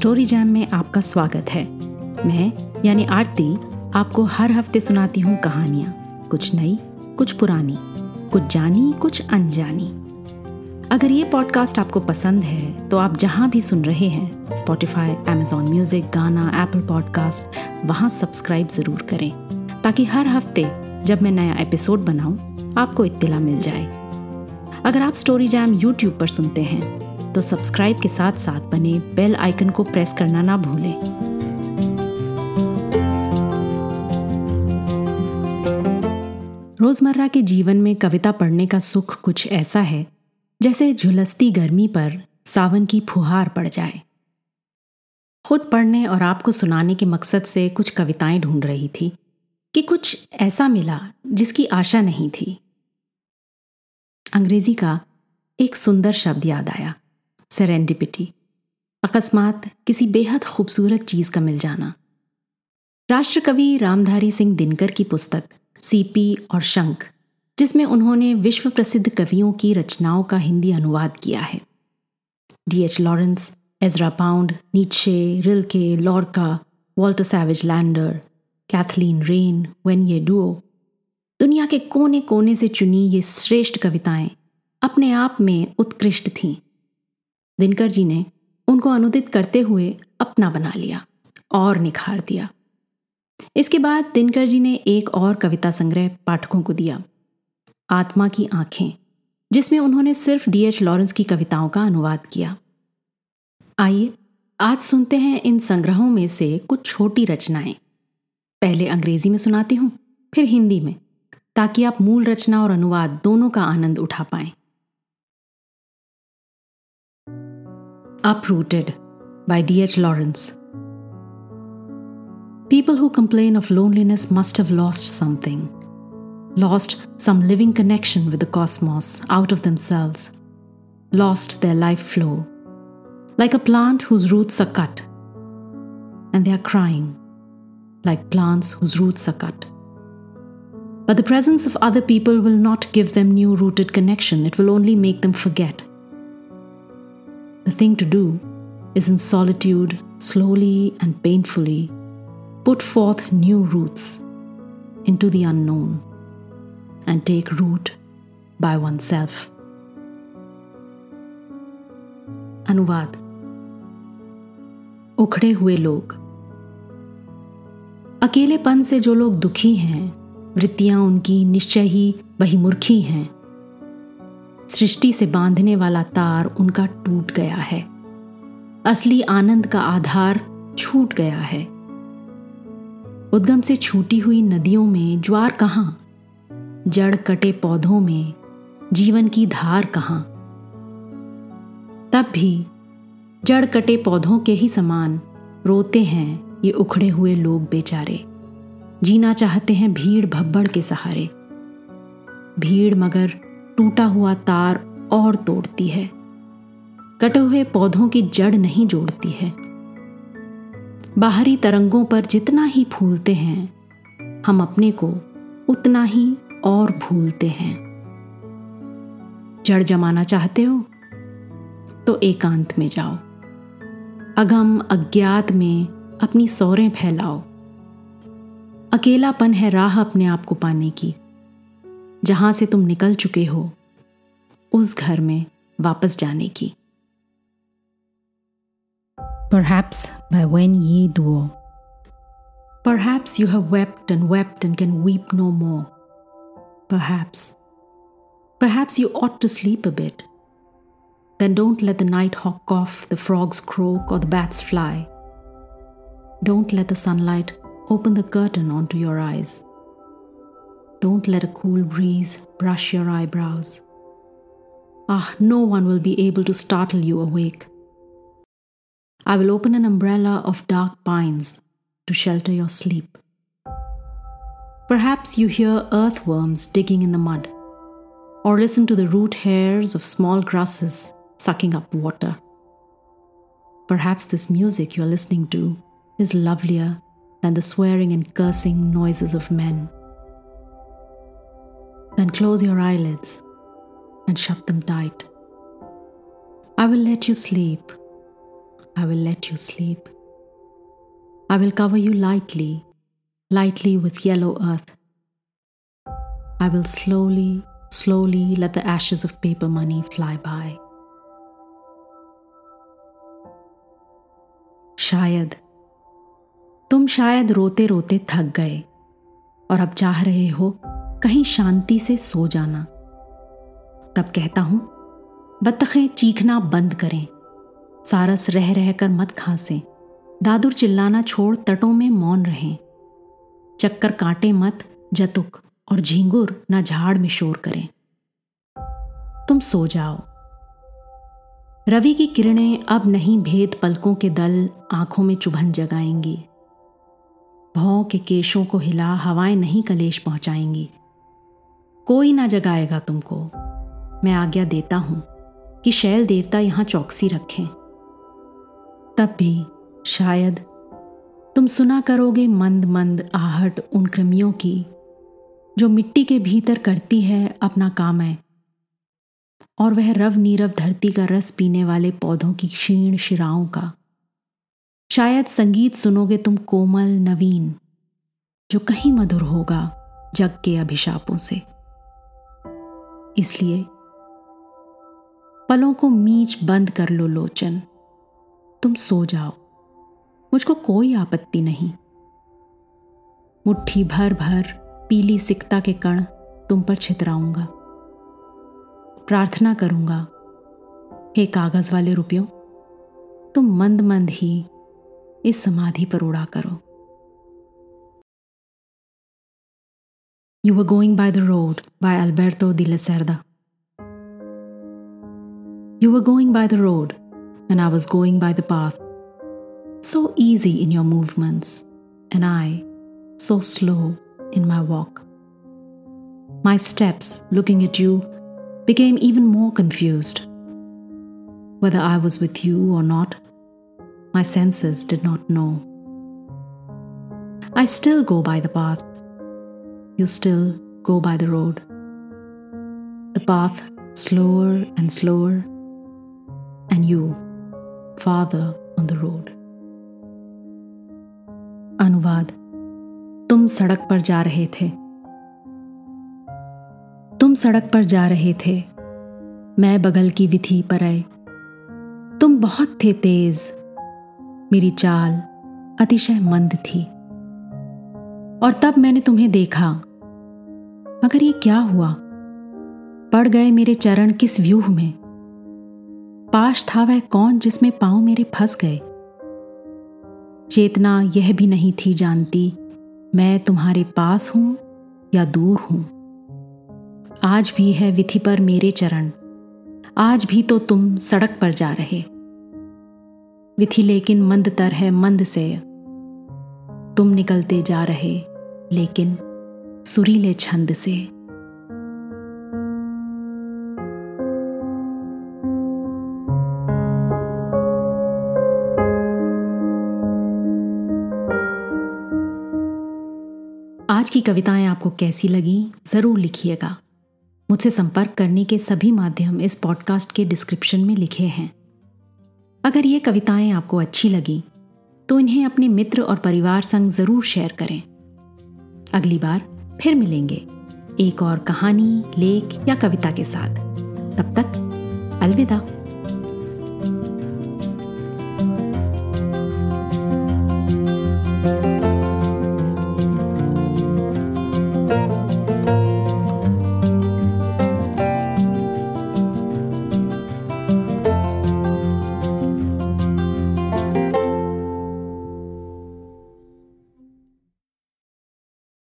Story jam में आपका स्वागत है। मैं, यानी आरती, आपको हर हफ़्ते सुनाती हूँ कहानियाँ। कुछ नई, कुछ पुरानी, कुछ जानी, कुछ अनजानी। अगर ये पॉडकास्ट आपको पसंद है तो आप जहाँ भी सुन रहे हैं Spotify Amazon Music Gaana Apple Podcast वहाँ सब्सक्राइब ज़रूर करें। ताकि हर हफ़्ते, जब मैं नया एपिसोड बनाऊँ, आपको इत्तला मिल जाए। अगर आप स्टोरी जैम यूट्यूब पर सुनते हैं तो सब्सक्राइब के साथ साथ बने बेल आइकन को प्रेस करना ना भूलें। रोज़मर्रा के जीवन में कविता पढ़ने का सुख कुछ ऐसा है, जैसे झुलसती गर्मी पर सावन की फुहार पड़ जाए। खुद पढ़ने और आपको सुनाने के मकसद से कुछ कविताएँ ढूंढ रही थी, कि कुछ ऐसा मिला जिसकी आशा नहीं थी। अंग्रेज़ी का एक सुंदर शब्द याद आया। सेरेंडिपिटी अकस्मात किसी बेहद खूबसूरत चीज़ का मिल जाना। राष्ट्रकवि रामधारी सिंह दिनकर की पुस्तक सीपी और शंख, जिसमें उन्होंने विश्व प्रसिद्ध कवियों की रचनाओं का हिंदी अनुवाद किया है। D H Lawrence Ezra Pound नीचे Rilke Lorca Walter Savage Landor Kathleen Raine when ये डुओ दुनिया के कोने कोने से चुनी ये श्रेष्ठ कविताएँ अपने आप में उत्कृष्ट थीं। दिनकर जी ने उनको अनुदित करते हुए अपना बना लिया और निखार दिया। इसके बाद दिनकर जी ने एक और कविता संग्रह पाठकों को दिया, आत्मा की आँखें, जिसमें उन्होंने सिर्फ़ डीएच लॉरेंस की कविताओं का अनुवाद किया। आइए, आज सुनते हैं इन संग्रहों में से कुछ छोटी रचनाएँ। पहले अंग्रेज़ी में सुनाती हूँ, फिर हिंदी में, ताकि आप मूल रचना और अनुवाद दोनों का आनंद उठा पाएँ। Uprooted by D.H. Lawrence. People who complain of loneliness must have lost something, lost some living connection with the cosmos out of themselves, lost their life flow, like a plant whose roots are cut, and they are crying, like plants whose roots are cut. But the presence of other people will not give them new rooted connection, it will only make them forget the thing to do is in solitude, slowly and painfully, put forth new roots into the unknown and take root by oneself. अनुवाद उखड़े हुए लोग अकेलेपन से जो लोग दुखी हैं वृत्तियाँ उनकी निश्चय ही बहिमुर्खी हैं सृष्टि से बांधने वाला तार उनका टूट गया है। असली आनंद का आधार छूट गया है। उद्गम से छूटी हुई नदियों में ज्वार कहाँ? जड़ कटे पौधों में जीवन की धार कहाँ? तब भी जड़ कटे पौधों के ही समान रोते हैं ये उखड़े हुए लोग बेचारे। जीना चाहते हैं भीड़ भब्बड़ के सहारे। भीड़ मगर टूटा हुआ तार और तोड़ती है। कटे हुए पौधों की जड़ नहीं जोड़ती है। बाहरी तरंगों पर जितना ही फूलते हैं, हम अपने को उतना ही और भूलते हैं। जड़ जमाना चाहते हो? तो एकांत में जाओ। अगम अज्ञात में अपनी सौरें फैलाओ। अकेलापन है राह अपने आप को पाने की। जहाँ से तुम निकल चुके हो उस घर में वापस जाने की Perhaps by when ye duo. Perhaps you have wept and wept and can weep no more. Perhaps. Perhaps you ought to sleep a bit. Then don't let the night hawk off, the frogs croak, or the bats fly. Don't let the sunlight open the curtain onto your eyes. Don't let a cool breeze brush your eyebrows. Ah, no one will be able to startle you awake. I will open an umbrella of dark pines to shelter your sleep. Perhaps you hear earthworms digging in the mud, or listen to the root hairs of small grasses sucking up water. Perhaps this music you're listening to is lovelier than the swearing and cursing noises of men. Then close your eyelids and shut them tight. I will let you sleep. I will let you sleep. I will cover you lightly, lightly with yellow earth. I will slowly, slowly let the ashes of paper money fly by. शायद तुम शायद रोते रोते थक गए और अब चाह रहे हो कहीं शांति से सो जाना। तब कहता हूँ, बत्तखें चीखना बंद करें। सारस रह रह कर मत खांसें। दादुर चिल्लाना छोड़ तटों में मौन रहें। चक्कर काटे मत, जतुक और झींगुर ना झाड़ में शोर करें। तुम सो जाओ। रवि की किरणें अब नहीं भेद पलकों के दल आँखों में चुभन जगाएँगी। भौं के केशों को हिला हवाएँ नहीं कलेश पहुंचाएँगी। कोई ना जगाएगा तुमको। मैं आज्ञा देता हूँ कि शैल देवता यहाँ चौकसी रखें। तब भी शायद तुम सुना करोगे मंद मंद आहट उन कृमियों की, जो मिट्टी के भीतर करती है अपना काम है, और वह रव नीरव धरती का रस पीने वाले पौधों की क्षीण शिराओं का। शायद संगीत सुनोगे तुम कोमल नवीन, जो कहीं मधुर होगा जग के अभिशापों से। इसलिए। पलों को मीच बंद कर लो, लोचन। तुम सो जाओ। मुझको कोई आपत्ति नहीं। मुट्ठी भर भर पीली सिकता के कण तुम पर छितराऊँगा। प्रार्थना करूँगा, हे कागज़ वाले रुपयों, तुम मंद मंद ही इस समाधि पर उड़ा करो। You were going by the road by Alberto de la Cerda. You were going by the road, and I was going by the path. So easy in your movements, and I so slow in my walk. My steps, looking at you, became even more confused. Whether I was with you or not, my senses did not know. I still go by the path. You still go by the road. The path slower and slower, and you farther on the road. अनुवाद तुम सड़क पर जा रहे थे। तुम सड़क पर जा रहे थे। मैं बगल की विधि पर आए। तुम बहुत थे तेज। मेरी चाल अतिशय मंद थी। और तब मैंने तुम्हें देखा। मगर ये क्या हुआ? पड़ गए मेरे चरण किस व्यूह में? पाश था वह कौन जिसमें पाँव मेरे फंस गए? चेतना यह भी नहीं थी जानती, मैं तुम्हारे पास हूँ या दूर हूँ? आज भी है विधि पर मेरे चरण। आज भी तो तुम सड़क पर जा रहे। विधि लेकिन मंद तर है, मंद से। तुम निकलते जा रहे, लेकिन सुरीले छंद से। आज की कविताएँ आपको कैसी लगी, ज़रूर लिखिएगा। मुझसे संपर्क करने के सभी माध्यम इस पॉडकास्ट के डिस्क्रिप्शन में लिखे हैं। अगर ये कविताएँ आपको अच्छी लगी तो इन्हें अपने मित्र और परिवार संग ज़रूर शेयर करें। अगली बार फिर मिलेंगे। एक और कहानी लेख या कविता के साथ। तब तक अलविदा।